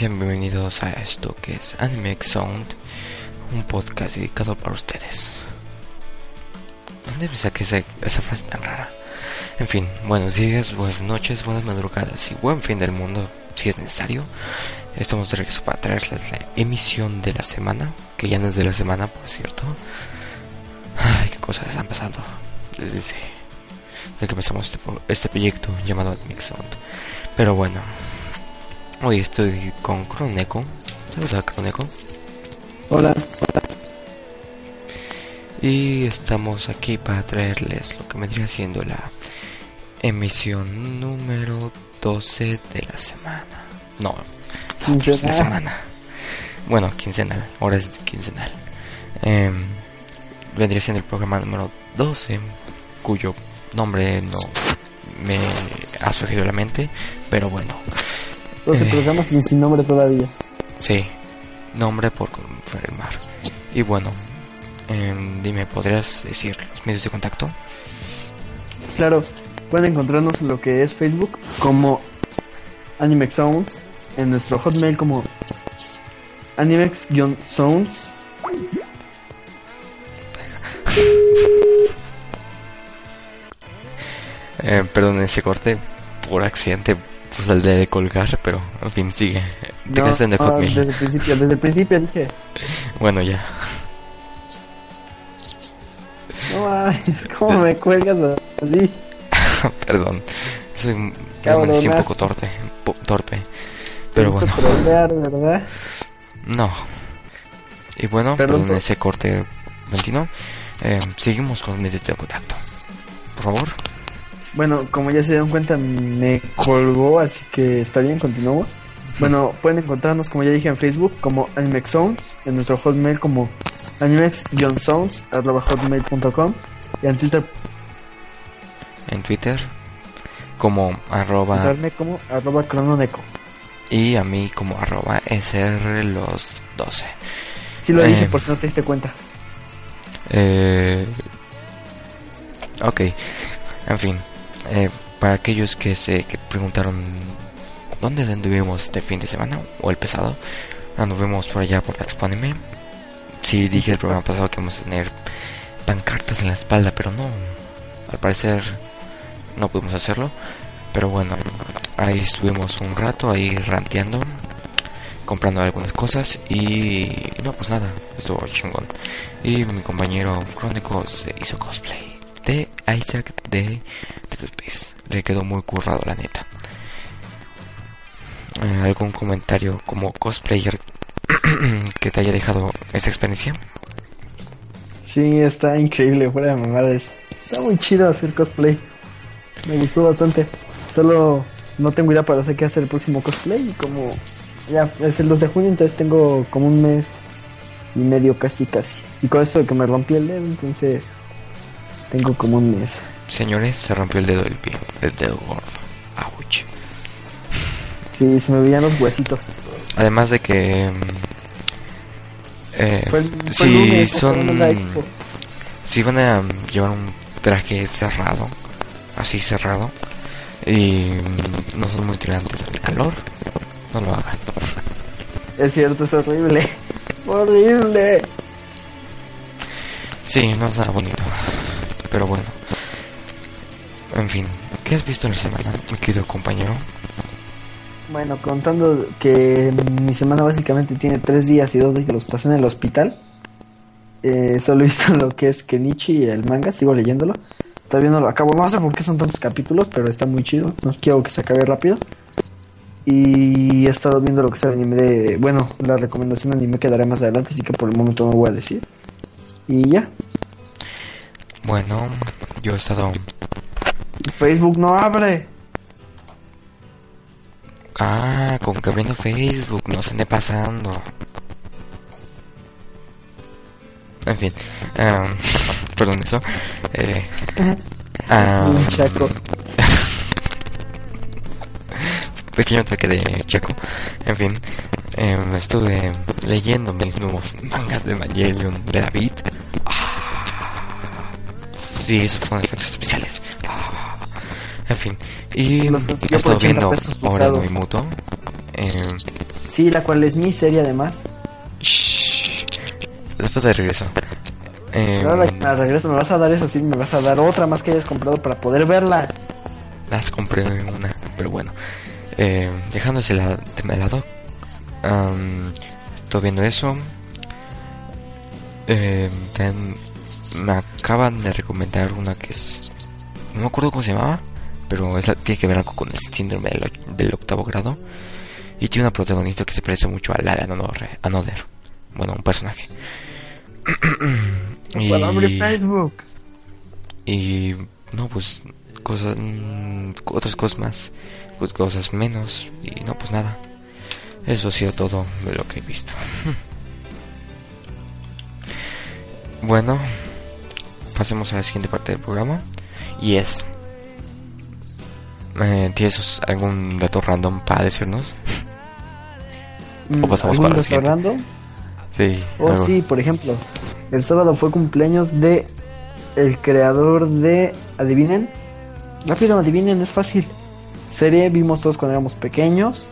bienvenidos a esto que es Anime Sound, un podcast dedicado para ustedes. ¿Dónde me saqué esa, esa frase tan rara? En fin, buenos días, buenas noches, buenas madrugadas y buen fin del mundo, si es necesario. Estamos de regreso para traerles la emisión de la semana, que ya no es de la semana, por cierto. Ay, qué cosas están pasando desde, que empezamos este, este proyecto llamado Anime Sound. Pero bueno, hoy estoy con Croneco. Saluda Croneco. Hola. Y estamos aquí para traerles lo que vendría siendo la emisión número 12 de la semana. No, no, pues, la semana. Bueno, quincenal, ahora es quincenal. Em, vendría siendo el programa número 12, cuyo nombre no me ha surgido a la mente, pero bueno, 12 Eh. programas sin, sin nombre todavía. sí, nombre por confirmar. Y bueno, em, dime, ¿podrías decir los medios de contacto? Claro, pueden encontrarnos en lo que es Facebook como Animex Sounds, en nuestro Hotmail como Animex-Sounds. Eh, perdón, ese corte por accidente puse el de colgar, pero en fin, sigue. Te No, quedaste en el no, Hotmail. desde el principio, desde el principio dije, Bueno, ya. no mames, ¿cómo me cuelgas así? Perdón. Soy amanecí un poco torpe, po- torpe. Pero bueno, gusta trolear, ¿verdad? no. Y bueno, Perdón ese corte repentino. Eh, seguimos con medios de contacto. Por favor. Bueno, como ya se dieron cuenta, me colgó, así que está bien, continuamos. Bueno, pueden encontrarnos, como ya dije, en Facebook como Animex Sounds, en nuestro hotmail como animex-sounds, arroba hotmail.com, y en Twitter, En Twitter. Como arroba. como arroba crononeco. Y a mí como arroba SR los 12. Sí lo dije, Eh. por si no te diste cuenta. Eh, ok, en fin, eh, para aquellos que se que preguntaron dónde anduvimos este fin de semana o el pasado, anduvimos por allá por la Expo Anime. Sí, dije el programa pasado que íbamos a tener pancartas en la espalda, pero no, al parecer no pudimos hacerlo. Pero bueno, ahí estuvimos un rato ahí ranteando, comprando algunas cosas y no, pues nada, estuvo chingón. Y mi compañero Crónico se hizo cosplay de Isaac de Dead Space. Le quedó muy currado, la neta. Eh, ¿Algún comentario como cosplayer que te haya dejado esta experiencia? Sí, está increíble, fuera de mamadas. Está muy chido hacer cosplay. Me gustó bastante. Solo no tengo idea para sé qué hacer el próximo cosplay. Y como ya es el 2 de junio, entonces tengo como un mes y medio casi casi. Y con esto de que me rompí el dedo, entonces tengo como un mes. Señores, se rompió el dedo del pie, el dedo gordo. Ouch. Sí, se me veían los huesitos. Además de que... mm, eh, Fue el, fue si lunes, son... Si van a llevar un traje cerrado, así cerrado, y mm, no son muy tolerantes al calor, no lo hagan. Es cierto, es horrible. Horrible. Sí, no es nada bonito. Pero bueno. En fin, ¿qué has visto en la semana, mi querido compañero? Bueno, contando que mi semana básicamente tiene tres días y dos días que los pasé en el hospital. Eh, solo he visto lo que es Kenichi, el manga, sigo leyéndolo. Todavía no lo acabo, no sé por qué son tantos capítulos, pero está muy chido. No quiero que se acabe rápido. Y he estado viendo lo que es el anime de... Bueno, la recomendación de anime quedará más adelante, así que por el momento no voy a decir. Y ya. Bueno, yo he estado... Facebook no abre. Ah, como que abriendo Facebook, no se ande pasando. En fin, em, perdón eso. Eh, Un chaco. pequeño ataque de Chaco. En fin, em, estuve leyendo mis nuevos mangas de Evangelion de David. Ah, sí, esos fueron efectos especiales. En fin, y he estado 80 viendo ahora en usados. Movimiento. Eh, Sí, la cual es mi serie además. shh, después de regreso. Eh, Ahora al regreso me vas a dar eso, sí, me vas a dar otra más que hayas comprado para poder verla. las compré una, pero bueno. Eh, dejando ese la- tema de lado, am, estoy viendo eso. Eh, me acaban de recomendar una que es. No me acuerdo cómo se llamaba, pero es tiene que ver algo con el síndrome del, octavo grado. Y tiene una protagonista que se parece mucho a la de Another. Another. Bueno, un personaje. Abrir Facebook. Y no, pues cosas, mm, otras cosas más, cosas menos y no, pues nada. Eso ha sido todo de lo que he visto. bueno, pasemos a la siguiente parte del programa y es eh, ¿Tienes algún dato random para decirnos? Mm, O pasamos ¿algún para la dato siguiente. random? Sí. Oh, algo. sí, por ejemplo, el sábado fue cumpleaños de el creador de. Adivinen. Rápido, adivinen, es fácil. Serie vimos todos cuando éramos pequeños.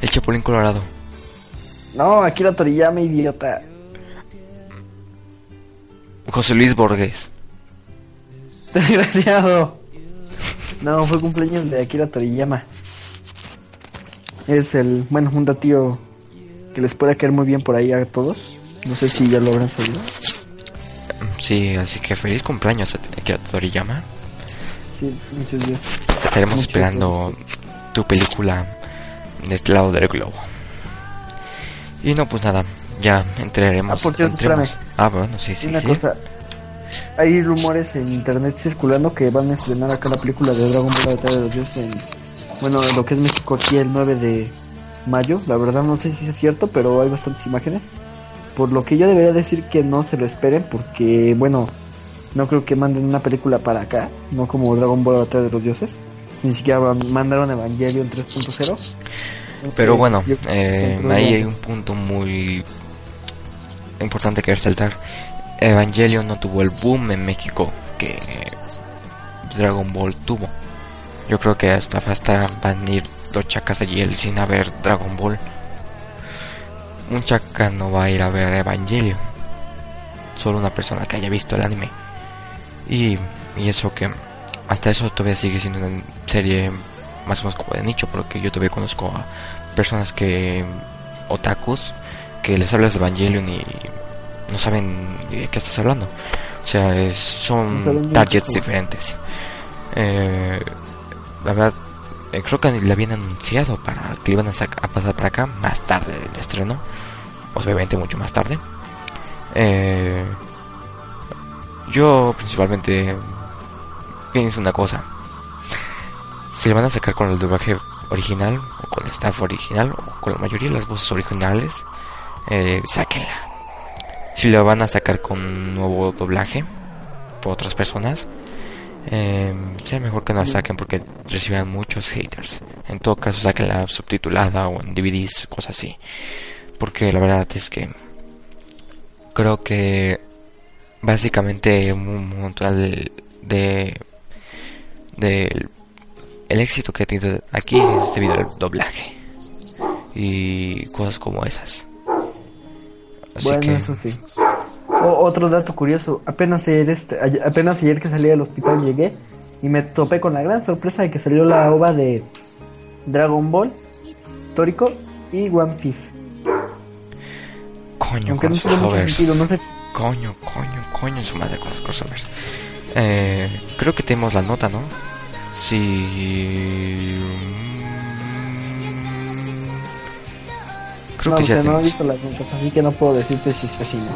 El Chapulín Colorado. No, Akira Toriyama, idiota. José Luis Borges. Desgraciado. No, fue cumpleaños de Akira Toriyama. Es el, bueno, un datío que les puede caer muy bien por ahí a todos. No sé si ya lo habrán sabido. Sí, así que feliz cumpleaños a Akira Toriyama. Sí, muchos días. Estaremos Muchas esperando gracias. tu película de este lado del globo. Y no, pues nada, ya entraremos. Ah, por cierto, entremos. Ah, bueno, sí, sí, Una sí. cosa, hay rumores en internet circulando que van a estrenar acá la película de Dragon Ball La Batalla de los Dioses en, bueno, en lo que es México aquí el 9 de mayo. La verdad no sé si es cierto, pero hay bastantes imágenes. Por lo que yo debería decir que no se lo esperen porque, bueno, no creo que manden una película para acá, no como Dragon Ball La Batalla de los Dioses. Ni siquiera mandaron Evangelion 3.0. Pero bueno, eh, ahí hay un punto muy importante que resaltar. Evangelion no tuvo el boom en México que Dragon Ball tuvo. Yo creo que hasta, hasta van a ir los chacas allí al cine a ver Dragon Ball. Un chaca no va a ir a ver Evangelion. Solo una persona que haya visto el anime. Y, y eso que hasta eso todavía sigue siendo una serie más o menos como de nicho, porque yo todavía conozco a personas que otakus que les hablas de Evangelion y no saben ni de qué estás hablando. O sea, es- son No targets diferentes. Eh, la verdad, eh, creo que le habían anunciado para que le iban a, a pasar para acá más tarde del estreno. Obviamente mucho más tarde. Eh, yo principalmente pienso una cosa. Si le van a sacar con el doblaje original, o con el staff original, o con la mayoría de las voces originales, eh, sáquenla. Si lo van a sacar con un nuevo doblaje por otras personas, eh, sea mejor que no la saquen porque reciban muchos haters. En todo caso, sáquenla subtitulada o en DVDs, cosas así. Porque la verdad es que creo que básicamente un montón de, de el éxito que ha tenido aquí es debido al doblaje y cosas como esas. Así bueno, que eso sí. O- otro dato curioso, apenas ayer, este, ay- apenas ayer que salí del hospital llegué y me topé con la gran sorpresa de que salió la ova de Dragon Ball, Tórico y One Piece. coño Aunque no tiene mucho sentido, no sé. Coño, coño, coño su madre con los crossovers. Eh, creo que tenemos la nota, ¿no? Si creo no, que o sea, no he visto las notas, así que no puedo decirte si es así. ¿no?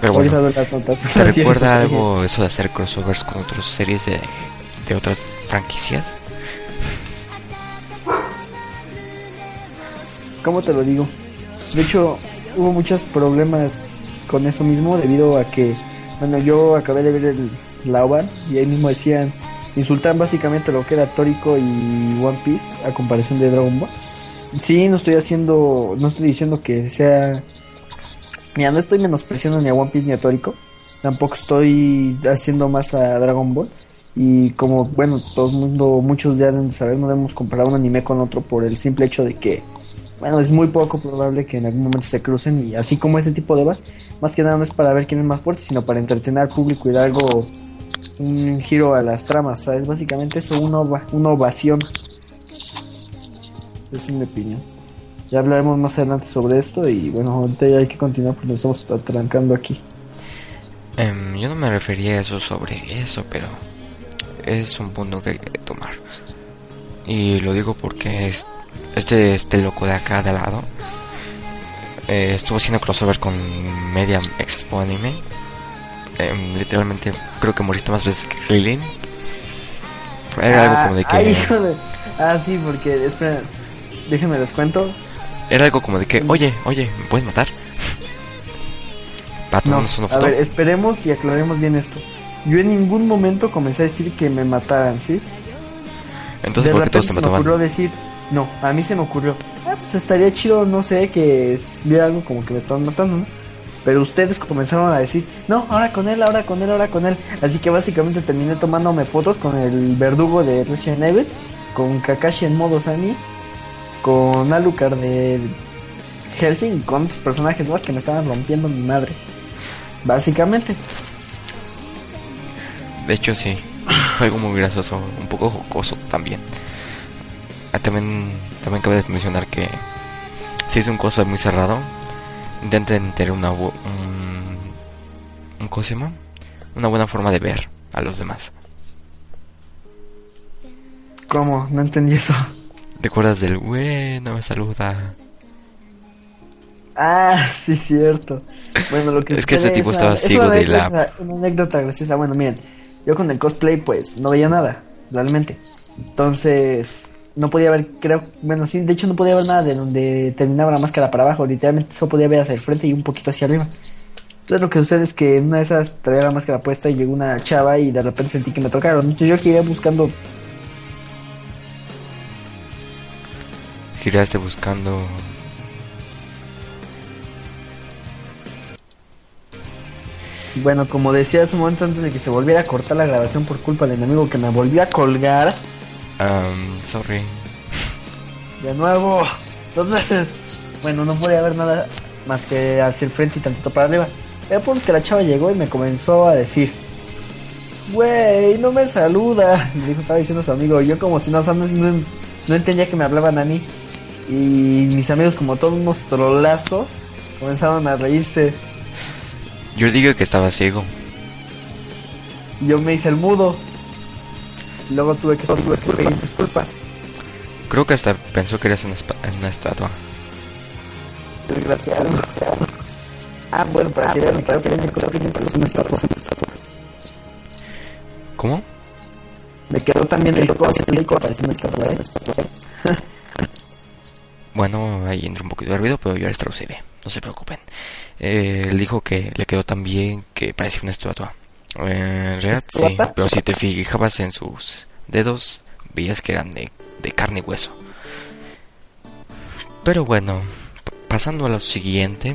Pero bueno, veo las notas. ¿te recuerda algo eso de hacer crossovers con otras series de, de otras franquicias? ¿Cómo te lo digo? De hecho, hubo muchos problemas con eso mismo debido a que, bueno, yo acabé de ver el, la OVA y ahí mismo decían, insultan básicamente lo que era Tórico y One Piece a comparación de Dragon Ball. Sí, no estoy haciendo, no estoy diciendo que sea... Mira, no estoy menospreciando ni a One Piece ni a Tórico. Tampoco estoy haciendo más a Dragon Ball. Y como, bueno, todo el mundo, muchos ya deben de saber, no debemos comparar un anime con otro por el simple hecho de que, bueno, es muy poco probable que en algún momento se crucen. Y así como este tipo de vas, más que nada no es para ver quién es más fuerte, sino para entretener al público y dar algo, un giro a las tramas, ¿sabes? Básicamente eso, una, ova- una ovación. Es mi opinión. Ya hablaremos más adelante sobre esto y bueno, ahorita ya hay que continuar porque nos estamos atrancando aquí. Em, yo no me refería a eso sobre eso, pero es un punto que hay que tomar. Y lo digo porque es, este, este loco de acá de lado eh, estuvo haciendo crossover con Media Expo Anime. Em, literalmente creo que moriste más veces que Krillin. Era algo como de que... Ay, hijo de- Ah, sí, porque, espera, déjenme les cuento. Era algo como de que, oye, oye, ¿me puedes matar? Para No, a ver, esperemos y aclaremos bien esto. Yo en ningún momento comencé a decir que me mataran, ¿sí? Entonces, de ¿por qué todos se se me mataban? ocurrió decir, no, a mí se me ocurrió, ah, pues estaría chido, no sé, que viera algo como que me estaban matando, ¿no? Pero ustedes comenzaron a decir, no, ahora con él, ahora con él, ahora con él. Así que básicamente terminé tomándome fotos con el verdugo de Resident Evil, con Kakashi en modo Sani, con Alucard de Helsing, con otros personajes más que me estaban rompiendo mi madre. Básicamente. De hecho, sí. Fue algo muy gracioso, un poco jocoso también. Ah, también, también cabe mencionar que si es un cosplay muy cerrado, intenten tener una un, un ¿cómo se llama? una buena forma de ver a los demás. ¿Cómo? No entendí eso. ¿Recuerdas del güey, no me saluda? Ah, sí, cierto. Bueno, lo que Es que ese tipo es estaba una- es ciego una de la- anécdota- Una anécdota graciosa. Bueno, miren, yo con el cosplay pues no veía nada, realmente. Entonces, no podía ver, creo, bueno, sí, de hecho no podía ver nada de donde terminaba la máscara para abajo. Literalmente solo podía ver hacia el frente y un poquito hacia arriba. Entonces lo que sucede es que en una de esas traía la máscara puesta y llegó una chava y de repente sentí que me tocaron. Entonces yo giré buscando Giraste buscando... Bueno, como decía hace un momento antes de que se volviera a cortar la grabación por culpa de mi amigo que me volvió a colgar Um, sorry. de nuevo, dos veces. Bueno, no podía ver nada más que hacia el frente y tantito para arriba. El punto es que la chava llegó y me comenzó a decir, güey, no me saluda. Le dijo, estaba diciendo a su amigo, yo como si no, no- no entendía que me hablaban a mí. Y mis amigos como todos unos trolazos comenzaron a reírse. Yo digo que estaba ciego. Yo me hice el mudo. Y luego tuve que pedir disculpas. Creo que hasta pensó que eras una, estatua. Desgraciado. Ah, bueno, para que vean, para que vean que cosa que parece una estatua. ¿Cómo? Me quedó también el hacia el rico, parece una estatua, ¿eh? Bueno, ahí entra un poquito de ruido, pero yo les traduciré, no se preocupen. Eh, él dijo que le quedó tan bien que parecía una estatua. Eh, en realidad sí, pero si te fijabas en sus dedos, veías que eran de, de carne y hueso. Pero bueno, pasando a lo siguiente,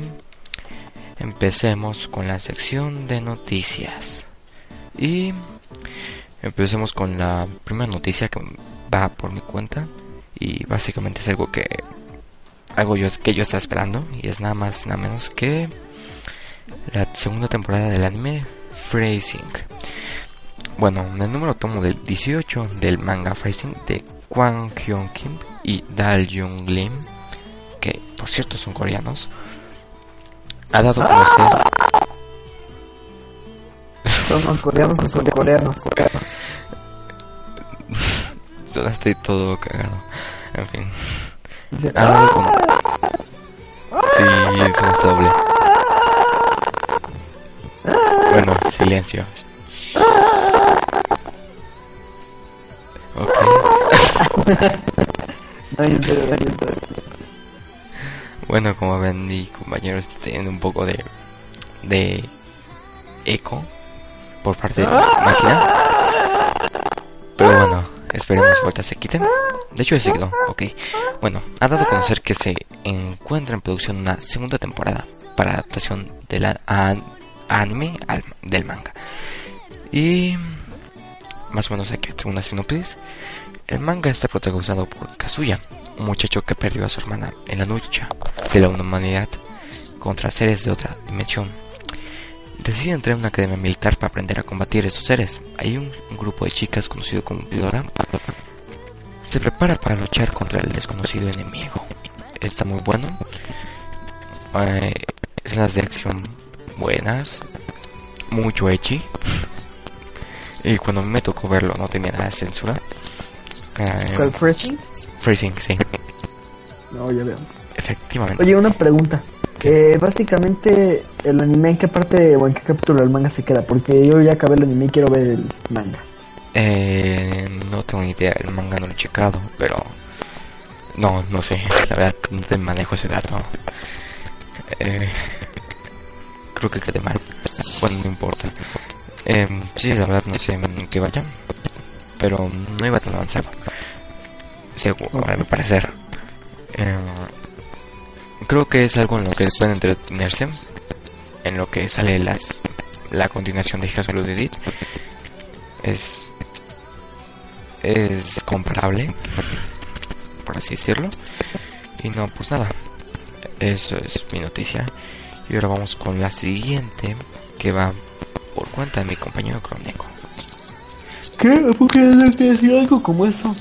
empecemos con la sección de noticias. Y empecemos con la primera noticia que va por mi cuenta. Y básicamente es algo que algo yo, que yo estaba esperando y es nada más nada menos que la segunda temporada del anime Phrasing. Bueno, en el número tomo del 18 del manga Phrasing de Kwang Hyun Kim y Dal Jung Lim, que por cierto son coreanos, ha dado a conocer Son coreanos o son coreanos. Sonaste todo cagado. En fin. Ha dado con... Sí, sonaste doble. Bueno, silencio. Ok. No. Bueno, como ven, mi compañero está teniendo un poco de... de... eco por parte de la máquina. Pero bueno, esperemos que ahorita se quite. De hecho, ya se quedó, ok. Bueno, ha dado a conocer que se encuentra en producción una segunda temporada para adaptación an- anime al- del manga. Y más o menos aquí una sinopsis. El manga está protagonizado por Kazuya, un muchacho que perdió a su hermana en la lucha de la humanidad contra seres de otra dimensión. Decide entrar en una academia militar para aprender a combatir estos seres. Hay un, grupo de chicas conocido como Vidora. Se prepara para luchar contra el desconocido enemigo. Está muy bueno. Eh, escenas de acción buenas. Mucho echi. Y cuando me tocó verlo no tenía nada de censura. Eh, ¿Cuál freezing? Freezing, sí. No, ya veo. Efectivamente. Oye, una pregunta. Eh, básicamente, ¿el anime en qué parte o en qué capítulo del manga se queda? Porque yo ya acabé el anime y quiero ver el manga. Eh, no tengo ni idea, el manga no lo he checado, pero... No, no sé, la verdad no te manejo ese dato. Eh, creo que quedé mal. Bueno, no importa. Eh, sí, la verdad no sé en qué vaya. Pero no iba tan avanzado. Seguro, a mi parecer. Eh, creo que es algo en lo que pueden entretenerse. En lo que sale las la continuación de Hijas de Edith. Es es comparable por así decirlo y no pues nada eso es mi noticia y ahora vamos con la siguiente que va por cuenta de mi compañero Crónico ¿Qué? ¿Por qué decir algo como eso?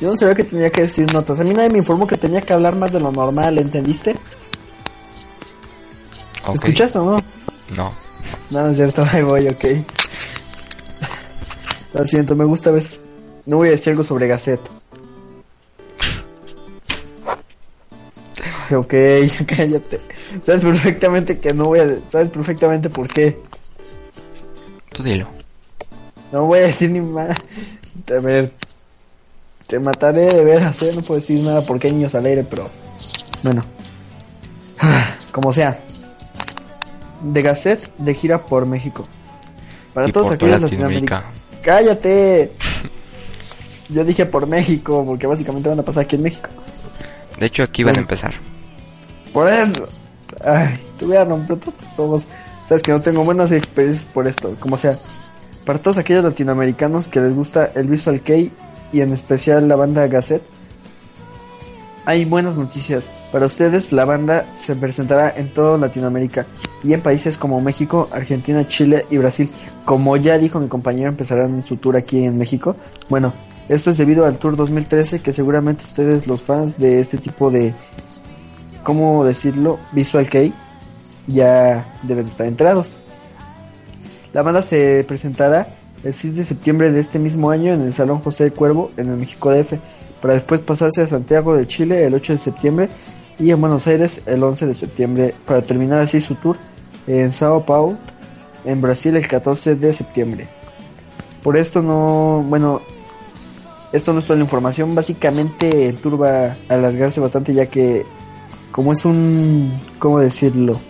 Yo no sabía que tenía que decir notas. A mí nadie me informó que tenía que hablar más de lo normal, ¿entendiste? ¿Escuchaste o no? No. No, no es cierto, ahí voy, ok. Lo siento, me gusta a veces. No voy a decir algo sobre Gazette. Ok, cállate. Sabes perfectamente que no voy a. Sabes perfectamente por qué. Tú dilo. No voy a decir ni más. A ver, te mataré de veras, ¿eh? No puedo decir nada porque hay niños al aire, pero. Bueno. Como sea. De Gazette de gira por México. Para todos aquellos Latinoamérica. ¡Cállate! Yo dije por México, porque básicamente van a pasar aquí en México. De hecho, aquí van a empezar. Por eso. Ay, te voy a romper todos los ojos. Sabes que no tengo buenas experiencias por esto. Como sea. Para todos aquellos latinoamericanos que les gusta el Visual Kei y en especial la banda Gazette. Hay buenas noticias. Para ustedes la banda se presentará en toda Latinoamérica y en países como México, Argentina, Chile y Brasil. Como ya dijo mi compañero, empezarán su tour aquí en México. Bueno, esto es debido al Tour 2013 que seguramente ustedes los fans de este tipo de, ¿cómo decirlo? Visual Kei ya deben estar entrados. La banda se presentará el 6 de septiembre de este mismo año en el Salón José de Cuervo en el México DF, para después pasarse a Santiago de Chile el 8 de septiembre y en Buenos Aires el 11 de septiembre, para terminar así su tour en Sao Paulo, en Brasil el 14 de septiembre. Por esto no, bueno, esto no es toda la información, básicamente el tour va a alargarse bastante ya que como es un, ¿cómo decirlo?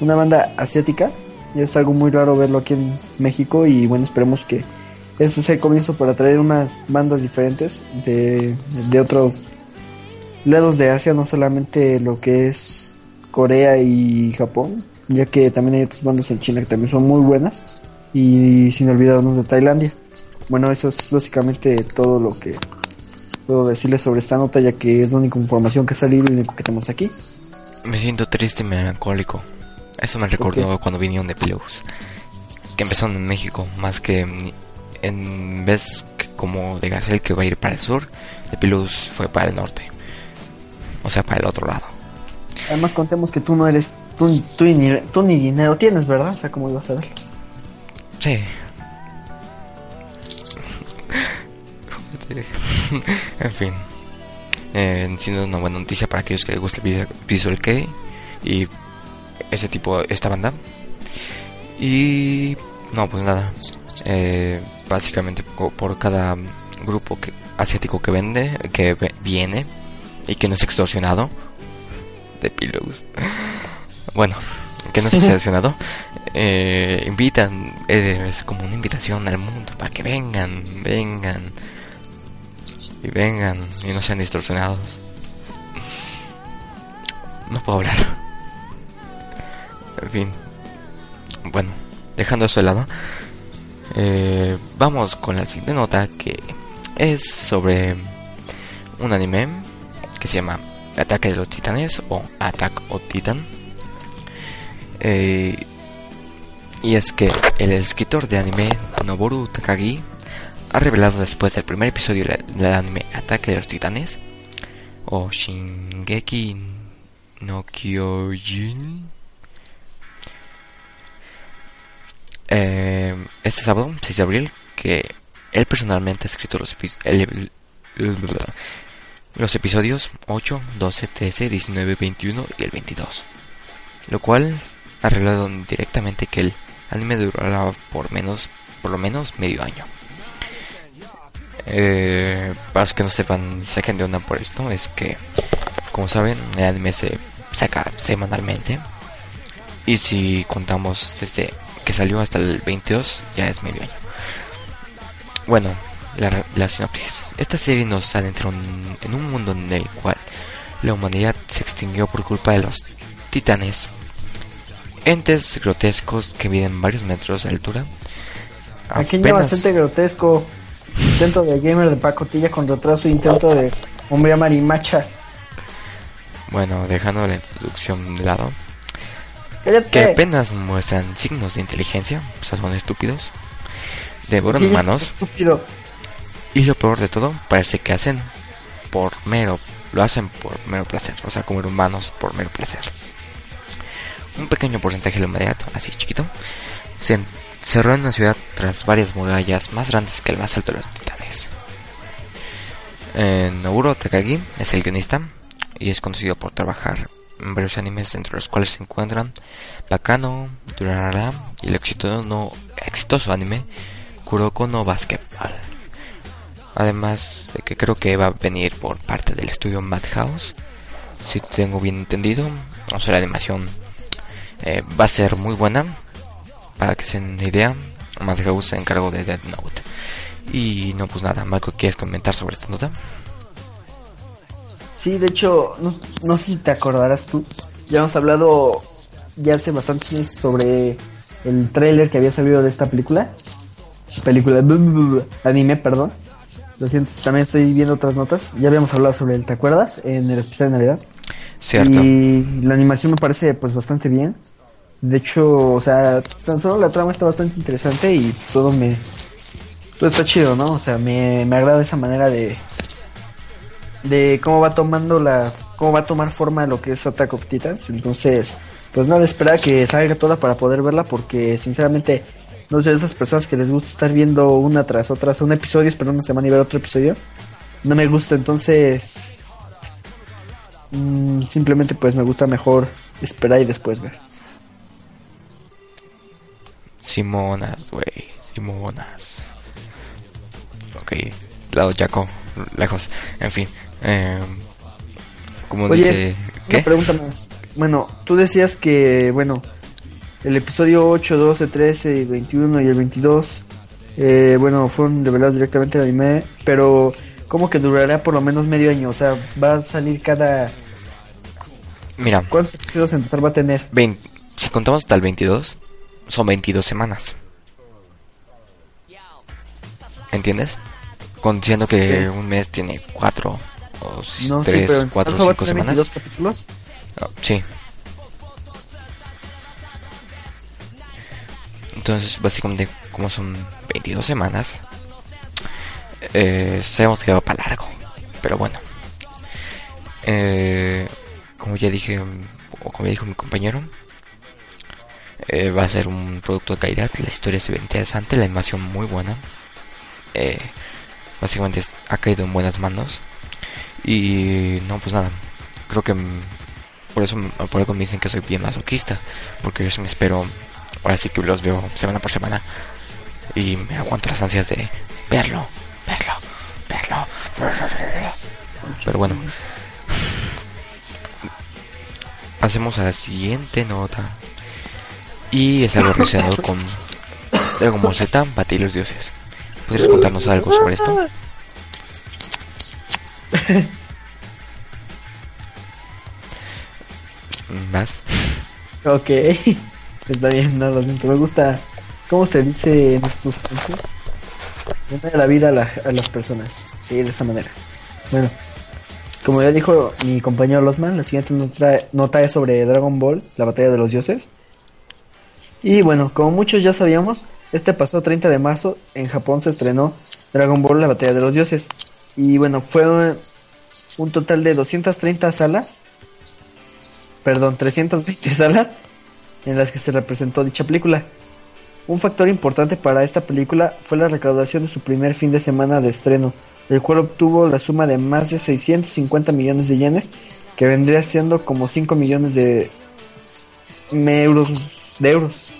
Una banda asiática, es algo muy raro verlo aquí en México y bueno, esperemos que este sea el comienzo para traer unas bandas diferentes de, de otros lados de Asia, no solamente lo que es Corea y Japón, ya que también hay otras bandas en China que también son muy buenas y sin olvidarnos de Tailandia. Bueno, eso es básicamente todo lo que puedo decirles sobre esta nota, ya que es la única información que ha salido y lo único que tenemos aquí. Me siento triste y melancólico. Eso me recordó cuando vinieron de Pillows. Que empezaron en México, más que en vez como de Gazelle que va a ir para el sur, de Pillows fue para el norte. O sea, para el otro lado. Además contemos que tú no eres, tú, tú, ni, tú ni dinero tienes, ¿verdad? O sea, ¿cómo ibas a ver? Sí. en fin. Eh, siendo una buena noticia para aquellos que les gusta el Visual Kei y ese tipo, esta banda. Y no, pues nada. Eh, básicamente por, cada grupo que, asiático que vende, que viene y que no es extorsionado de Pillows. Bueno, que no es extorsionado, eh, invitan, eh, es como una invitación al mundo para que vengan, vengan y vengan y no sean distorsionados. No puedo hablar. En fin. Bueno, dejando eso de lado. Eh, vamos con la siguiente nota que es sobre un anime que se llama Ataque de los Titanes o Attack of Titan. Eh, y es que el escritor de anime Noboru Takagi ha revelado después del primer episodio del anime Ataque de los Titanes o Shingeki no Kyojin eh, este sábado 6 de abril que él personalmente ha escrito los, los episodios 8, 12, 13, 19, 21 y el 22 lo cual ha directamente que el anime durará por menos por lo menos medio año eh, para los que no sepan, saquen de onda por esto, es que, como saben, el anime se saca semanalmente. Y si contamos desde que salió hasta el 22, ya es medio año. Bueno, la, la sinopsis. Esta serie nos adentra en un mundo en el cual la humanidad se extinguió por culpa de los titanes. Entes grotescos que miden varios metros de altura. Aquí bastante grotesco. Intento de gamer de pacotilla con retraso, intento de hombre marimacha. Bueno, dejando la introducción de lado. Que apenas muestran signos de inteligencia, o sea, son estúpidos. Devoran humanos. Estúpido. Y lo peor de todo, parece que hacen por mero, lo hacen por mero placer, o sea, comer humanos por mero placer. Un pequeño porcentaje de la humanidad, así chiquito, se cerró en una ciudad tras varias murallas más grandes que el más alto de los titanes. Eh, Noburo Takagi es el guionista y es conocido por trabajar varios animes entre los cuales se encuentran Bakano, Durarara y el exitoso, no, exitoso anime Kuroko no Basketball. Además de que creo que va a venir por parte del estudio Madhouse, si tengo bien entendido, o sea la animación eh, va a ser muy buena para que se den una idea, Madhouse se encargó de Dead Note. Y no, pues nada, Marco, ¿quieres comentar sobre esta nota? Sí, de hecho, no, sé si te acordarás tú. Ya hemos hablado ya hace bastante sobre el trailer que había salido de esta película. Película, anime, perdón. Lo siento, también estoy viendo otras notas. Ya habíamos hablado sobre él, ¿te acuerdas? En el especial de Navidad. Cierto. Y la animación me parece pues bastante bien. De hecho, o sea, tan solo la trama está bastante interesante y todo me... Todo está chido, ¿no? O sea, me, me agrada esa manera de... De cómo va tomando las... Cómo va a tomar forma lo que es Attack of Titans. Entonces, pues nada, espera que salga toda para poder verla porque sinceramente no sé, esas personas que les gusta estar viendo una tras otra, un episodio, esperando una semana y ver otro episodio, no me gusta, entonces mm, simplemente pues me gusta mejor esperar y después ver. Simonas, güey. Simonas. Ok. Lado Jaco. Lejos. En fin. Eh, como dice... ¿qué? Una pregunta más. Bueno, tú decías que, bueno, el episodio 8, 12, 13, 21 y el 22, eh, bueno, fueron revelados directamente al anime, pero ¿cómo que durará por lo menos medio año? O sea, va a salir cada... Mira. ¿Cuántos episodios en total va a tener? 20, si contamos hasta el 22, son 22 semanas. ¿Entiendes? Diciendo que un mes tiene 4 o 3, 4 o 5 semanas. 22 capítulos? Oh, sí. Entonces, básicamente, como son 22 semanas, eh, sabemos que va para largo. Pero bueno, eh, como ya dije, o como ya dijo mi compañero, eh, va a ser un producto de calidad, la historia se ve interesante, la animación muy buena. Básicamente ha caído en buenas manos. Y no, pues nada, creo que por eso, por eso me dicen que soy bien masoquista, porque yo me espero, ahora sí que los veo semana por semana y me aguanto las ansias de verlo, verlo, verlo. Pero bueno, pasemos a la siguiente nota. Y es algo relacionado con Dragon Z, batir los dioses. ¿Podrías contarnos algo sobre esto? ¿Más? Ok, está bien, no lo siento, me gusta ¿Cómo se dice en estos tiempos? La vida a, la- a las personas. De esa manera. Bueno, como ya dijo mi compañero Losman, la siguiente nota, nota es sobre Dragon Ball, la batalla de los dioses. Y bueno, como muchos ya sabíamos, este pasado 30 de marzo en Japón se estrenó Dragon Ball, la batalla de los dioses. Y bueno, fue un, total de 230 salas, perdón, 320 salas en las que se representó dicha película. Un factor importante para esta película fue la recaudación de su primer fin de semana de estreno, el cual obtuvo la suma de más de 650 millones de yenes, que vendría siendo como 5 millones de euros. De euros.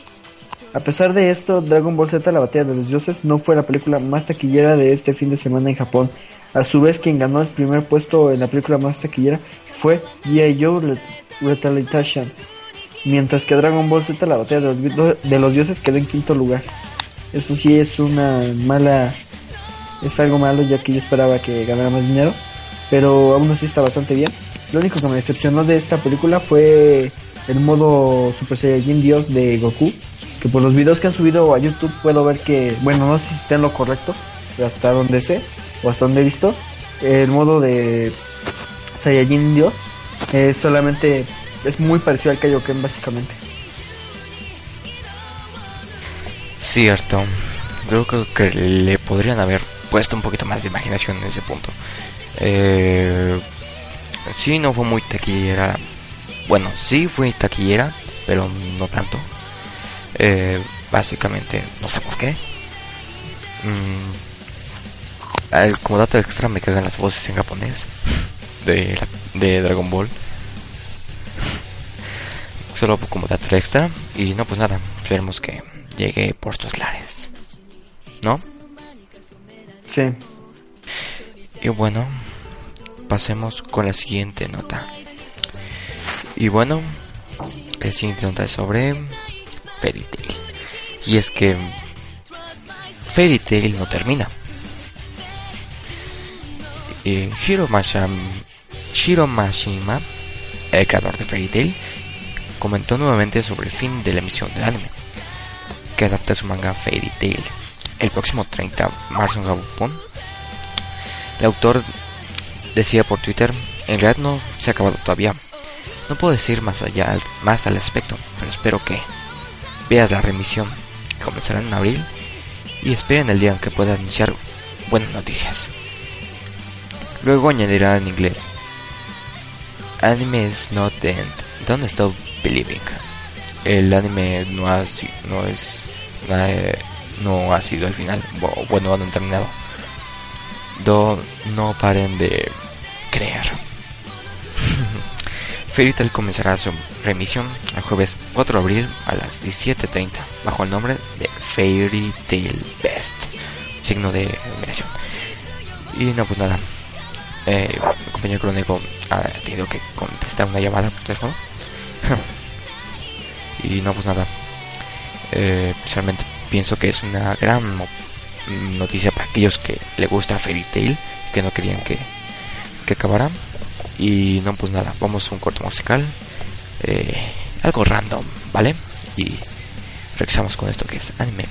A pesar de esto, Dragon Ball Z, la batalla de los dioses, no fue la película más taquillera de este fin de semana en Japón. A su vez, quien ganó el primer puesto en la película más taquillera fue G.I. Joe Ret- Retaliation, mientras que Dragon Ball Z, la batalla de los, dioses, quedó en quinto lugar. Eso sí es una mala, es algo malo ya que yo esperaba que ganara más dinero, pero aún así está bastante bien. Lo único que me decepcionó de esta película fue el modo Super Saiyajin Dios de Goku, que por los videos que han subido a YouTube puedo ver que, bueno, no sé si está en lo correcto, hasta donde sé, o hasta donde he visto, el modo de Saiyajin Dios es solamente, es muy parecido al Kaioken básicamente. Cierto. Creo que, que le podrían haber puesto un poquito más de imaginación en ese punto. Eh, sí, no fue muy taquillera. Bueno, sí fue taquillera, pero no tanto. Eh, básicamente, no sé por qué. Mm, como dato extra, me cagan las voces en japonés de, la- de Dragon Ball. Solo como dato extra. Y no, pues nada, esperemos que llegue por estos lares. ¿No? Sí. Y bueno, pasemos con la siguiente nota. Y bueno, la siguiente nota es sobre Fairy Tail. Y es que Fairy Tail no termina. Y Hiro, Mashima, el creador de Fairy Tail, comentó nuevamente sobre el fin de la emisión del anime, que adapta su manga Fairy Tail el próximo 30 de marzo en Japón. El autor decía por Twitter, en realidad no se ha acabado todavía. No puedo decir más allá, más al respecto, pero espero que veas la remisión que comenzará en abril y esperen el día en que pueda anunciar buenas noticias. Luego añadirá en inglés, Anime is not the end, don't stop believing. El anime no ha, ha sido el final, bueno, no han terminado. Do- no paren de creer. Fairy Tail comenzará su remisión el jueves 4 de abril a las 17.30 bajo el nombre de Fairy Tail Best, signo de admiración. Y no, pues nada, eh, mi compañero crónico ha tenido que contestar una llamada por teléfono. y no, pues nada, eh, realmente pienso que es una gran noticia para aquellos que le gusta Fairy Tail que no querían que, que acabara. Y no, pues nada, vamos a un corto musical, eh, algo random, ¿vale? Y regresamos con esto que es Anime.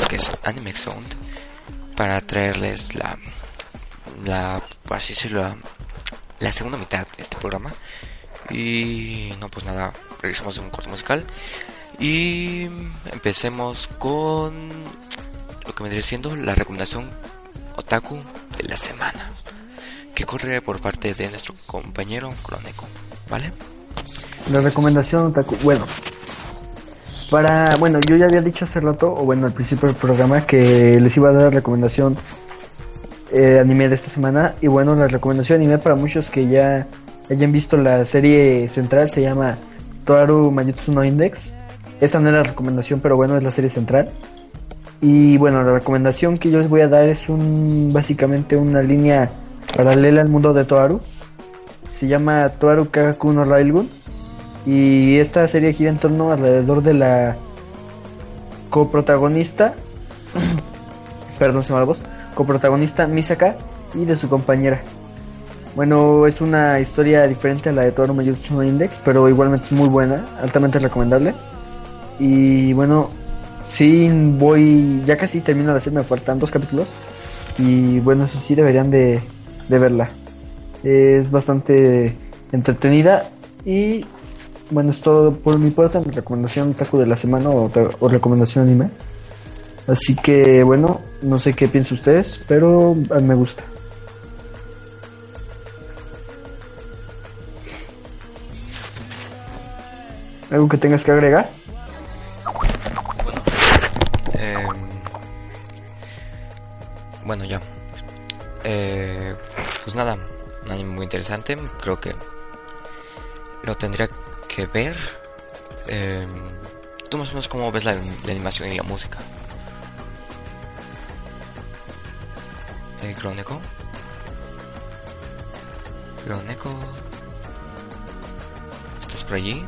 Lo que es Anime Sound para traerles la, la, así decirlo, la, la segunda mitad de este programa. Y no, pues nada, regresamos de un corte musical y empecemos con lo que vendría siendo la recomendación otaku de la semana, que corre por parte de nuestro compañero Crónico, ¿vale? La recomendación otaku, bueno, para, bueno, yo ya había dicho hace rato, o bueno, al principio del programa, que les iba a dar la recomendación eh, anime de esta semana, y bueno, la recomendación anime para muchos que ya hayan visto la serie central se llama Toaru Mayutsu no Index. Esta no es la recomendación, pero bueno, es la serie central. Y bueno, la recomendación que yo les voy a dar es un básicamente una línea paralela al mundo de Toaru. Se llama Toaru Kagaku no Railgun. Y esta serie gira en torno alrededor de la coprotagonista. perdón, se me va la voz. Coprotagonista Misaka y de su compañera. Bueno, es una historia diferente a la de Toaru Mayutsu Index, pero igualmente es muy buena, altamente recomendable. Y bueno, sí voy, ya casi termino la serie, me faltan dos capítulos. Y bueno, eso sí deberían de, de verla. Es bastante entretenida y bueno, es todo por mi parte, mi recomendación taco de la semana o, recomendación anime. Así que bueno, no sé qué piensan ustedes, pero me gusta. ¿Algo que tengas que agregar? Bueno, eh, bueno ya. Eh, pues nada, un anime muy interesante. Creo que lo tendría que ver. Eh, Tú más o menos cómo ves la, animación y la música. Eh, Crónico. Crónico. ¿Estás por allí?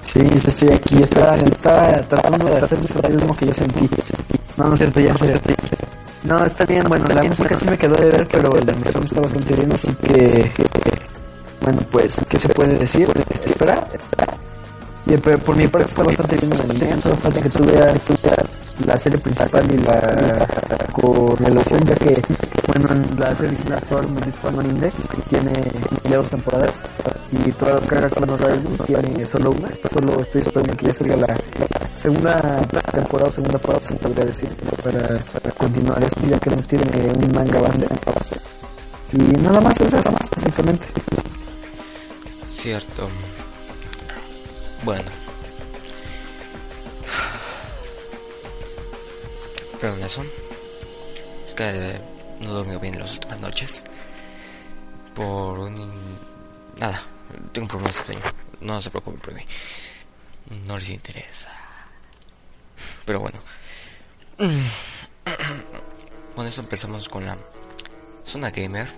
Sí, sí, estoy aquí. Está, está tratando de hacer lo mismo que yo sentí. No, no es cierto, ya no es. No, está bien. Bueno, la música sí me quedó de ver, pero el animación está bastante bien, así que... Bueno, pues, ¿qué se puede decir? Espera, espera. Y pero por mi parte está bastante bien la animación, solo falta que tú veas, la serie principal y la correlación, ya que, bueno, en la serie original Thor Multiform Index tiene dos temporadas y toda carga con los tiene solo una. Solo estoy esperando que ya salga la, segunda temporada o segunda parte, se podría decir, para, para continuar esto, ya que nos tiene un manga base. Y nada más es eso, más simplemente. Cierto. Bueno. Perdón eso. Es que no he dormido bien las últimas noches. Por un... Nada, tengo un problema extraño. No se preocupen por mí. No les interesa. Pero bueno. Con eso empezamos con la zona gamer.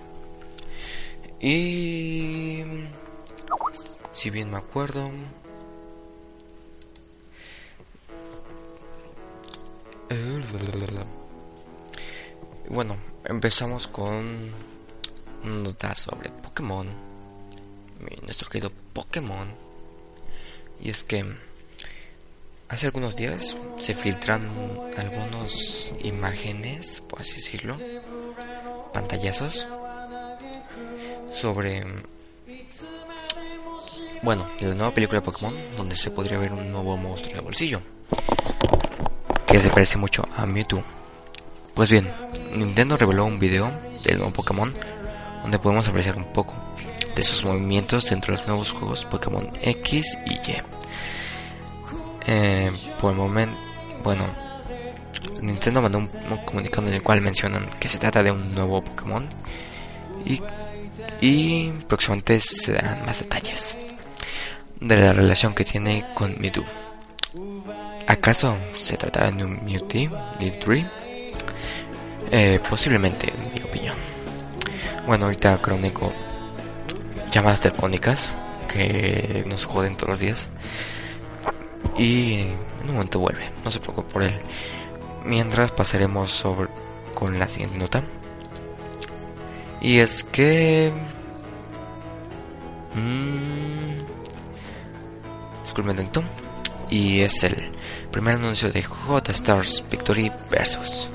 Y... Si bien me acuerdo... Bueno, empezamos con una nota sobre Pokémon, nuestro querido Pokémon. Y es que hace algunos días se filtran algunas imágenes, por así decirlo, pantallazos sobre, bueno, la nueva película de Pokémon, donde se podría ver un nuevo monstruo de bolsillo que se parece mucho a Mewtwo. Pues bien, Nintendo reveló un video del nuevo Pokémon donde podemos apreciar un poco de sus movimientos dentro de los nuevos juegos Pokémon X y Y. Eh, por el momento, bueno, Nintendo mandó un, un, comunicado en el cual mencionan que se trata de un nuevo Pokémon y, y próximamente se darán más detalles de la relación que tiene con Mewtwo. ¿Acaso se tratará de un Mewtwo? Mewtwo? Eh, posiblemente, en mi opinión. Bueno, ahorita Crónico llamadas telefónicas que nos joden todos los días. Y en un momento vuelve, no se preocupe por él. Mientras pasaremos sobre con la siguiente nota. Y es que... Mmm, disculpen. Y es el primer anuncio de J Stars Victory Versus.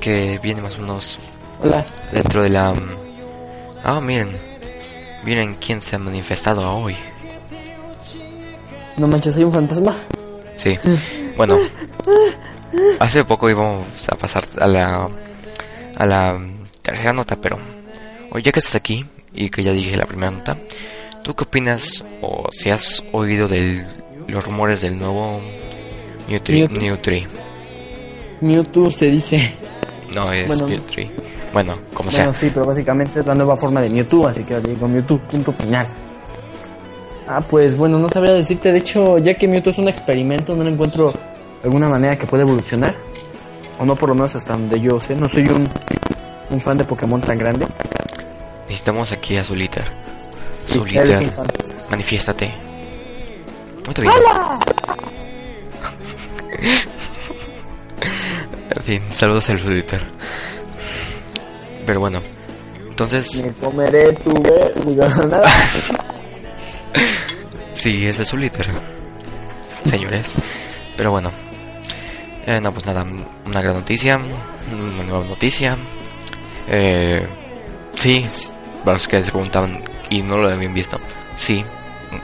Que viene más o menos Hola. dentro de la... mm, Ah, miren. Miren quién se ha manifestado hoy. No manches, soy un fantasma. Sí. Bueno. Hace poco íbamos a pasar a la... A la tercera nota, pero... Hoy ya que estás aquí y que ya dije la primera nota, ¿tú qué opinas o si has oído de los rumores del nuevo Mewtwo? Mewtwo. Mewtwo? Mewtwo se dice. No, es Bueno. Mewtwo. Bueno, como sea. Bueno, sí, pero básicamente es la nueva forma de Mewtwo, así que le digo Mewtwo, punto final. Ah, pues bueno, no sabría decirte. De hecho, ya que Mewtwo es un experimento, no le encuentro alguna manera que pueda evolucionar. O no, por lo menos hasta donde yo sé. No soy un, un fan de Pokémon tan grande. Necesitamos aquí a Soliter. Sí, manifiéstate. Muy bien. en fin, saludos al Soliter. Pero bueno, entonces, Me comeré tu nada. sí, ese es Soliter. Señores. Pero bueno. Eh, no, pues nada, una gran noticia. Una nueva noticia. Eh, sí, para los que se preguntaban y no lo habían visto. Sí,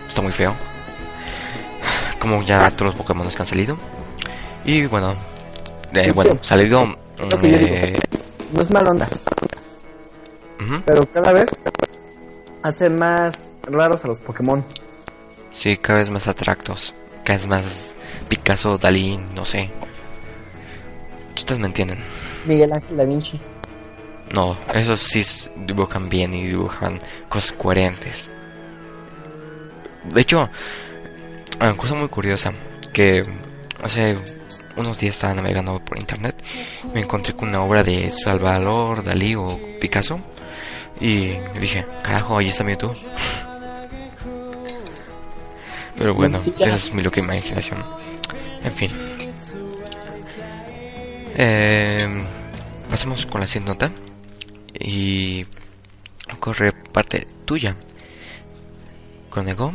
está muy feo. Como ya todos los Pokémon que han salido. Y bueno, eh, bueno, salido. eh, No es mala onda, pero cada vez hace más raros a los Pokémon. sí, cada vez más atractos. Cada vez más Picasso, Dalí, no sé. Ustedes me entienden. Miguel Ángel Da Vinci. No, esos sí dibujan bien y dibujan cosas coherentes. De hecho, una cosa muy curiosa, que hace unos días estaba navegando por internet, me encontré con una obra de Salvador Dalí o Picasso y dije, carajo, ahí está Mewtwo. Pero bueno, esa es mi loca imaginación. En fin. Eh, pasemos con la siguiente nota. Y corre parte tuya. Conego,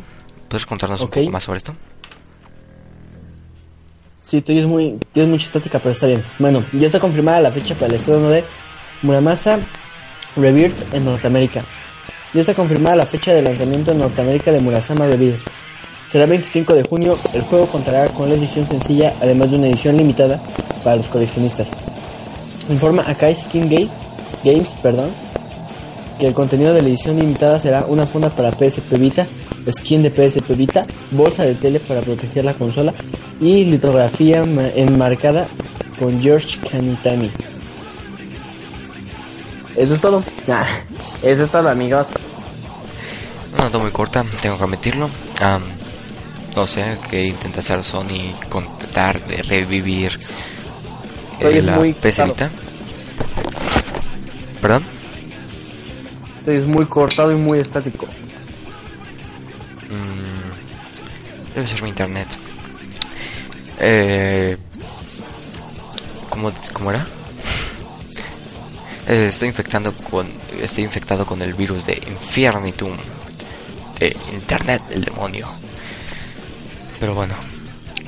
¿puedes contarnos un poco más sobre esto? Sí, tú es muy, tienes mucha estática, pero está bien. Bueno, ya está confirmada la fecha para el estreno de Muramasa Rebirth en Norteamérica. Ya está confirmada la fecha de lanzamiento en Norteamérica de Murasama Rebirth. Será el 25 de junio. El juego contará con la edición sencilla, además de una edición limitada para los coleccionistas. Informa Akai Skin Game, Games, perdón, que el contenido de la edición limitada será una funda para PSP Vita, skin de PSP Vita, bolsa de tele para proteger la consola y litografía ma- enmarcada con George Kanitani. Eso es todo. Ah, eso es todo, amigos. Una nota muy corta, tengo que admitirlo. Am, no sé qué intenta hacer Sony con tratar de revivir eh, es la muy. Vita. ¿Perdón? Esto es muy cortado y muy estático. Mm, debe ser mi internet. Eh, ¿cómo, ¿Cómo era? Eh, estoy infectando con estoy infectado con el virus de Infernitum de internet el demonio. Pero bueno,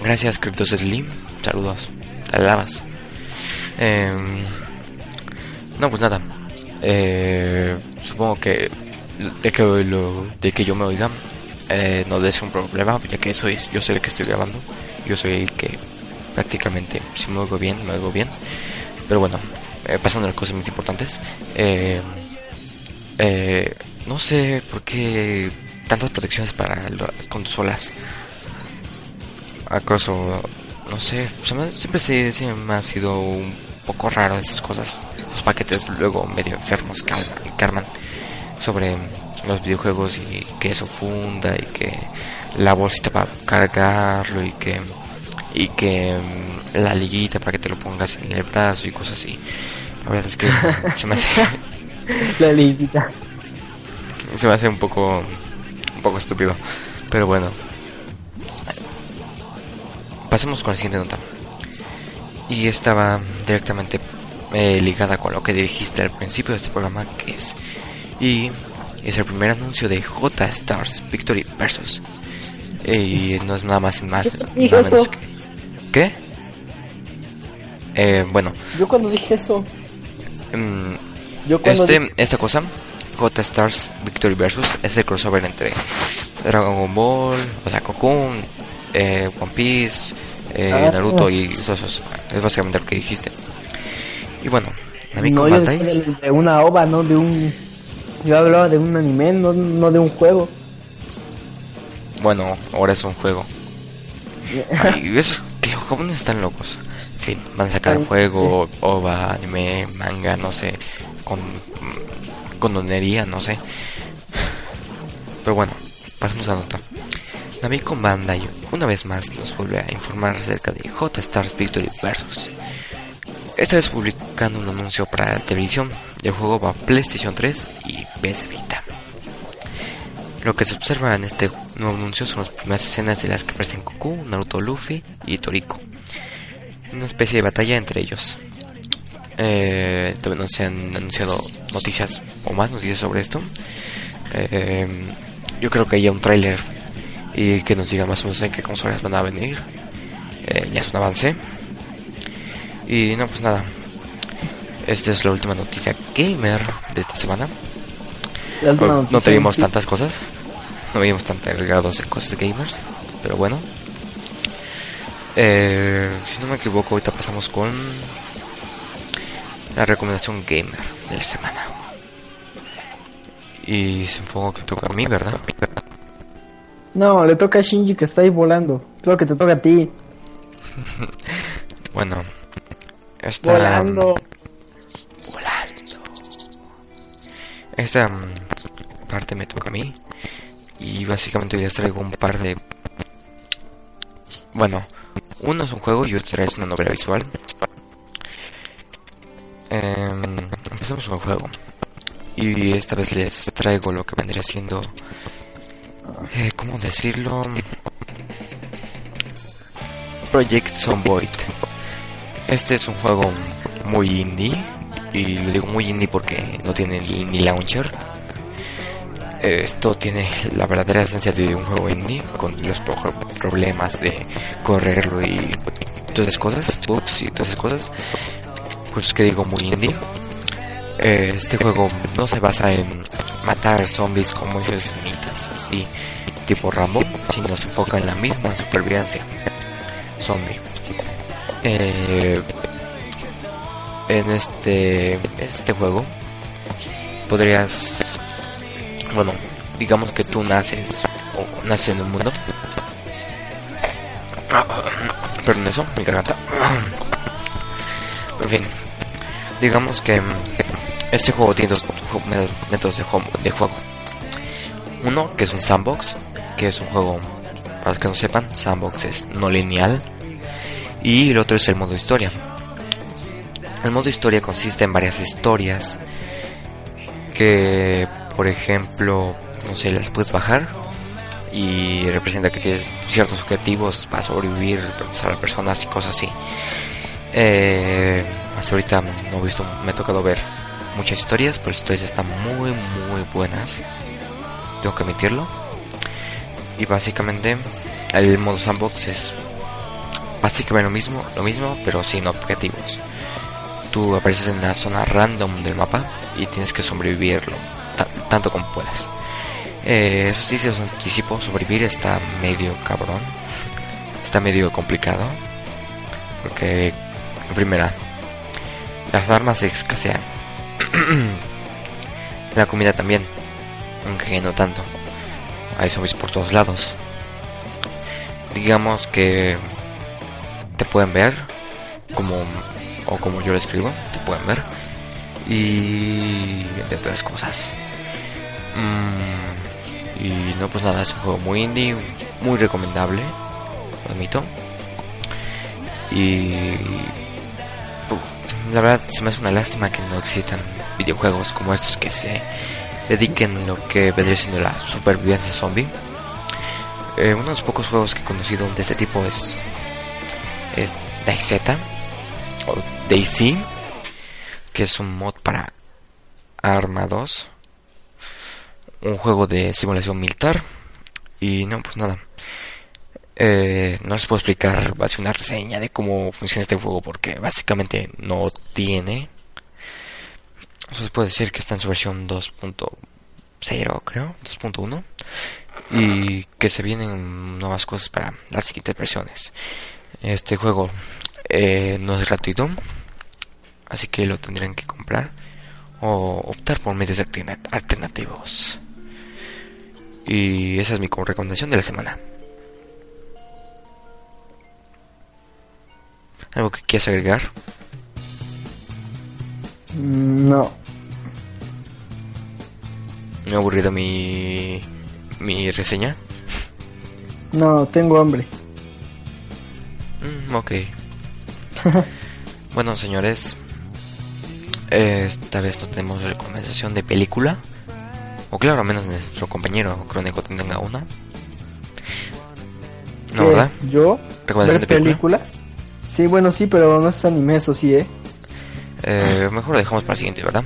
gracias Cryptos Slim, saludos, te lavas. Em, no pues nada, eh, supongo que de que de que yo me oiga eh, no es un problema ya que soy yo soy el que estoy grabando, yo soy el que prácticamente si me bien me oigo bien, pero bueno eh, pasando a las cosas más importantes. Eh, eh, no sé por qué tantas protecciones para las consolas. ¿Acaso? No sé, siempre se, me ha sido un poco raro esas cosas. Los paquetes luego medio enfermos que que arman sobre los videojuegos y que eso funda y que la bolsita para cargarlo y que y que mm, la liguita para que te lo pongas en el brazo y cosas así. La verdad es que se me hace, La liguita. se me hace un poco un poco estúpido, pero bueno. Pasemos con la siguiente nota. Y estaba directamente eh, ligada con lo que dijiste al principio de este programa, que es y es el primer anuncio de J Stars Victory Versus. Y no es nada más y más ¿Y nada eso? menos que ¿Qué? Eh, bueno, Yo cuando dije eso, mm, yo cuando este, dije- esta cosa, J Stars Victory Versus, es el crossover entre Dragon Ball, o sea, Cocoon, eh, One Piece, eh, Ah, Naruto sí. y esos. Es básicamente lo que dijiste. Y bueno, no, yo de una ova, no de un... Yo hablaba de un anime, no, no de un juego. Bueno, ahora es un juego. Y es que los están locos. En fin, van a sacar Ay, juego, OVA, anime, manga, no sé, con condonería, no sé. Pero bueno, pasemos a nota. Namiko Bandai una vez más nos vuelve a informar acerca de J Stars Victory Versus. Esta vez publicando un anuncio para la televisión del juego para PlayStation 3 y PS Vita. Lo que se observa en este nuevo anuncio son las primeras escenas de las que aparecen Goku, Naruto, Luffy y Toriko. Una especie de batalla entre ellos. Eh, también nos han anunciado noticias o más noticias sobre esto. Eh, yo creo que haya un tráiler y que nos diga más o menos en qué consolas van a venir. Eh, ya es un avance. Y no, pues nada. Esta es la última noticia gamer de esta semana. No, no en- tantas cosas. No veíamos tan agregados en cosas gamers. Pero bueno. Eh, si no me equivoco, ahorita pasamos con la recomendación gamer de la semana. Y supongo que toca a mí, ¿verdad? No, le toca a Shinji que está ahí volando. Creo que te toca a ti. Bueno, esta, Volando. volando. Esta mm, parte me toca a mí. Y básicamente hoy les traigo un par de. Bueno, uno es un juego y otro es una novela visual. Em, empecemos con el juego. Y esta vez les traigo lo que vendría siendo. Eh, ¿Cómo decirlo? Project Zomboid. Este es un juego muy indie. Y lo digo muy indie porque no tiene ni, launcher. Esto tiene la verdadera esencia de un juego indie. Con los pro- problemas de correrlo y todas esas cosas. Bugs y todas esas cosas. Pues que digo muy indie. Este juego no se basa en matar zombies como esas mitas así tipo Rambo, sino se enfoca en la misma supervivencia zombie. Eh, en este este juego podrías bueno digamos que tú naces o naces en un mundo. Perdón eso mi garganta. En fin digamos que este juego tiene dos métodos- de de juego. Uno que es un sandbox que es un juego para los que no sepan sandbox es no lineal y el otro es el modo historia. El modo historia consiste en varias historias que, por ejemplo, no sé, las puedes bajar y representa que tienes ciertos objetivos para sobrevivir, salvar personas y cosas así. Eh, hasta ahorita no he visto, me ha tocado ver muchas historias, pero las historias están muy, muy buenas. Tengo que admitirlo. Y básicamente el modo sandbox es básicamente lo mismo, lo mismo, pero sin objetivos. Tú apareces en una zona random del mapa y tienes que sobrevivirlo ta- tanto como puedas. Eh, eso sí, se os anticipo, sobrevivir está medio cabrón, está medio complicado, porque en primera, las armas se escasean, la comida también, aunque no tanto. Hay zombies por todos lados. Digamos que te pueden ver como o como yo lo escribo, te pueden ver y entre otras cosas. Mm, y no pues nada, es un juego muy indie, muy recomendable, lo admito. Y la verdad se me hace una lástima que no existan videojuegos como estos que se dediquen lo que vendría siendo la supervivencia zombie. Eh, uno de los pocos juegos que he conocido de este tipo es, es DayZ o DayZ, que es un mod para Arma 2, un juego de simulación militar. Y no, pues nada. Eh, no les puedo explicar, va a ser una reseña de cómo funciona este juego porque básicamente no tiene. Se puede decir que está en su versión 2.0, creo, 2.1. Y que se vienen nuevas cosas para las siguientes versiones. Este juego eh, no es gratuito, así que lo tendrán que comprar o optar por medios alternativos. Y esa es mi recomendación de la semana. ¿Algo que quieras agregar? Mm, no. ¿Me ha aburrido mi, mi reseña? No, tengo hambre. Ok. bueno, señores, esta vez no tenemos recomendación de película. O claro, menos nuestro compañero crónico tenga una. ¿No, verdad? ¿Yo? ¿Recomendación de películas? Sí, bueno, sí, pero no es anime, eso sí, ¿eh? ¿eh? Mejor lo dejamos para el siguiente, ¿verdad?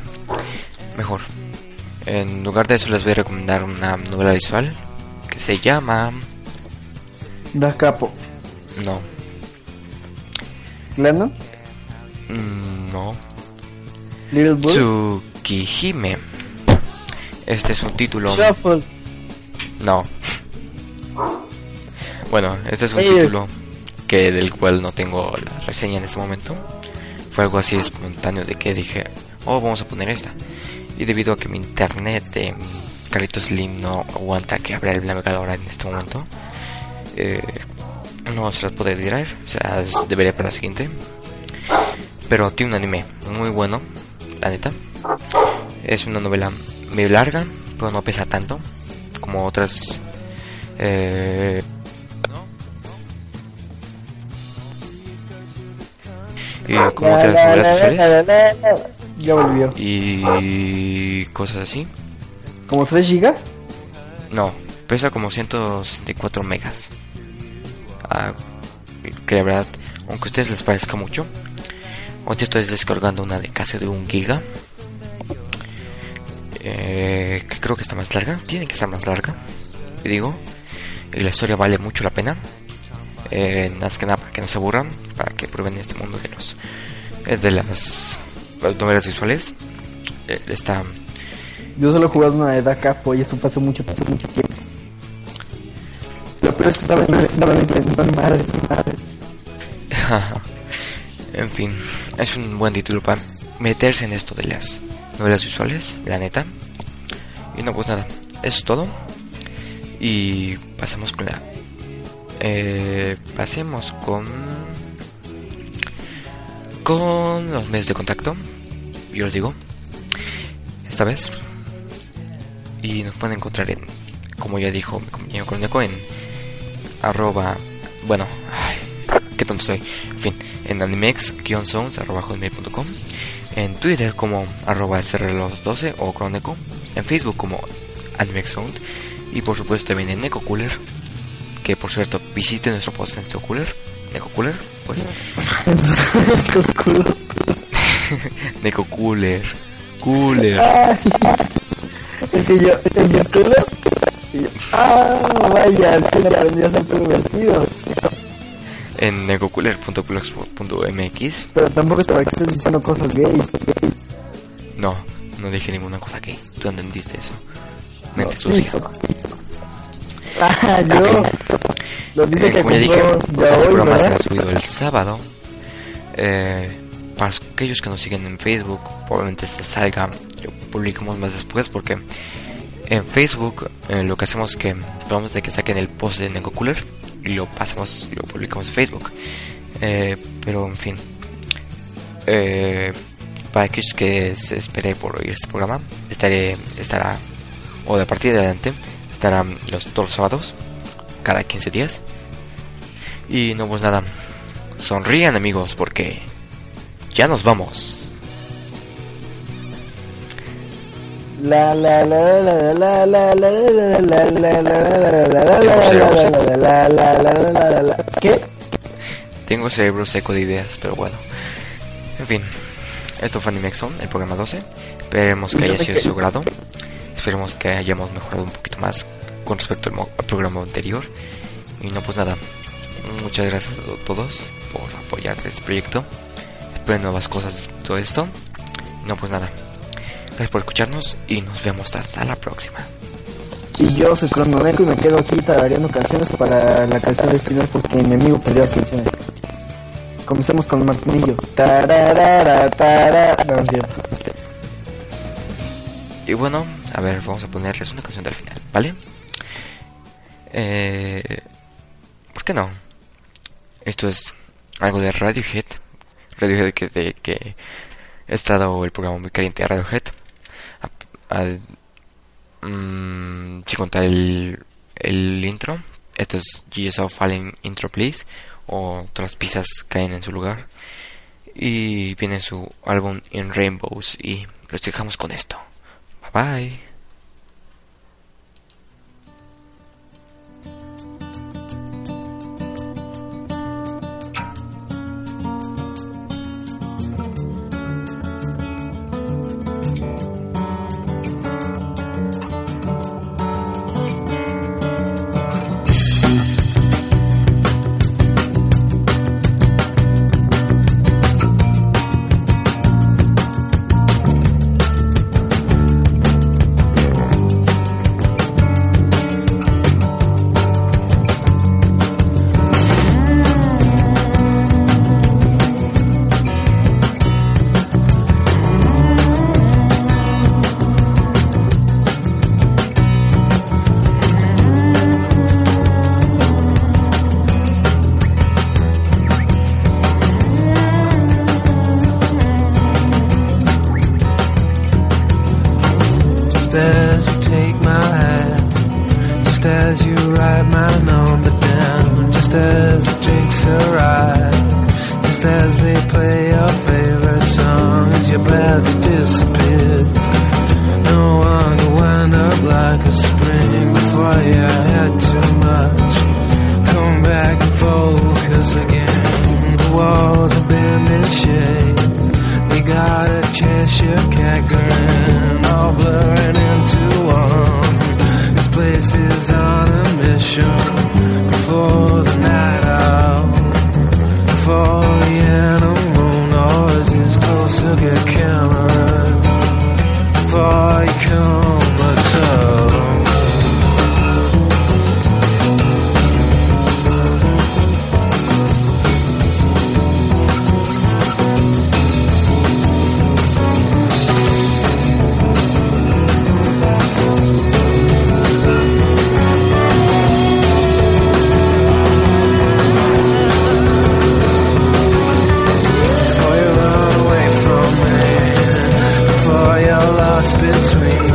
Mejor. En lugar de eso les voy a recomendar una novela visual que se llama... Da Capo. No. ¿Lennon? Mm, no. Little Tsukihime. Este es un título. Shuffle. No. Bueno, este es un título que del cual no tengo la reseña en este momento. Fue algo así espontáneo de que dije, oh, vamos a poner esta. Y debido a que mi internet de Carlitos Slim no aguanta que abra el navegador en este momento, eh, no se las puede tirar, o sea, debería para la siguiente. Pero tiene un anime muy bueno, la neta. Es una novela medio larga, pero no pesa tanto como otras. Eh, y como otras novelas visuales. Ya volvió. Y cosas así. ¿Como 3 gigas? No, pesa como 164 megas. Ah, que la verdad, aunque a ustedes les parezca mucho, hoy estoy descargando una de casi de un giga. Eh, que creo que está más larga. Tiene que estar más larga. Digo, y la historia vale mucho la pena. Eh, nada para que no se aburran, para que prueben este mundo de los eh, de las, novelas visuales. Eh, está. Yo solo he jugado una de Daka y eso fue hace mucho, hace mucho tiempo. En fin, es un buen título para meterse en esto de las novelas visuales, la neta. Y no, pues nada, es todo. Y pasamos con la. Eh, pasemos con. Con los medios de contacto. Yo os digo. Esta vez. Y nos pueden encontrar en. Como ya dijo mi compañero Crónico, en. Arroba. Bueno, ay, qué tonto soy. En fin, en hotmail.com en Twitter como arroba srlos12 o Croneco, en Facebook como AnimeXound y por supuesto también en NecoCooler, que por cierto visite nuestro post en NecoCooler, NecoCooler, pues NecoCooler, Cooler. Es que yo, en mis ah, vaya, que aprendí a ser pervertido en necocooler.blogspot.mx. Pero tampoco estaba que estés diciendo cosas gays. No, no dije ninguna cosa gay. Tú entendiste eso. No. Sí. Ah, yo. Lo dice eh, que como ya dije, este programa será subido el sábado. Eh, para aquellos que nos siguen en Facebook, probablemente se salga, lo publicamos más después porque en Facebook eh, lo que hacemos es que vamos de que saquen el post de NecoCooler y lo pasamos, lo publicamos en Facebook. Eh, pero en fin, eh, para aquellos que se espere por oír este programa, estaré, estará, o de partir de adelante, estará los, todos los sábados, cada 15 días. Y no pues nada, sonrían amigos porque ya nos vamos. La la la la la la la la la la la la la ¿Qué? Tengo cerebro seco de ideas, pero bueno. En fin, esto fue Animexon, el programa 12. Esperemos que haya sido de su grado. Esperemos que hayamos mejorado un poquito más con respecto al programa anterior. Y no, pues nada. Muchas gracias a todos por apoyar este proyecto. Espero nuevas cosas todo esto. No, pues nada. Gracias por escucharnos y nos vemos hasta la próxima. Y yo soy Cronodeco y me quedo aquí tarareando canciones para la canción del final porque mi amigo perdió las canciones. Comencemos con el martinillo. Tararara, tara... No, cierto. Y bueno, a ver, vamos a ponerles una canción del final, ¿vale? Eh, ¿Por qué no? Esto es algo de Radiohead. Radiohead que, de, que he estado el programa muy caliente de Radiohead. A- a- mm, contar el, el intro. Esto es GS of Fallen Intro Please. O todas piezas caen en su lugar. Y viene su álbum In Rainbows. Y los dejamos con esto. Bye bye. what's between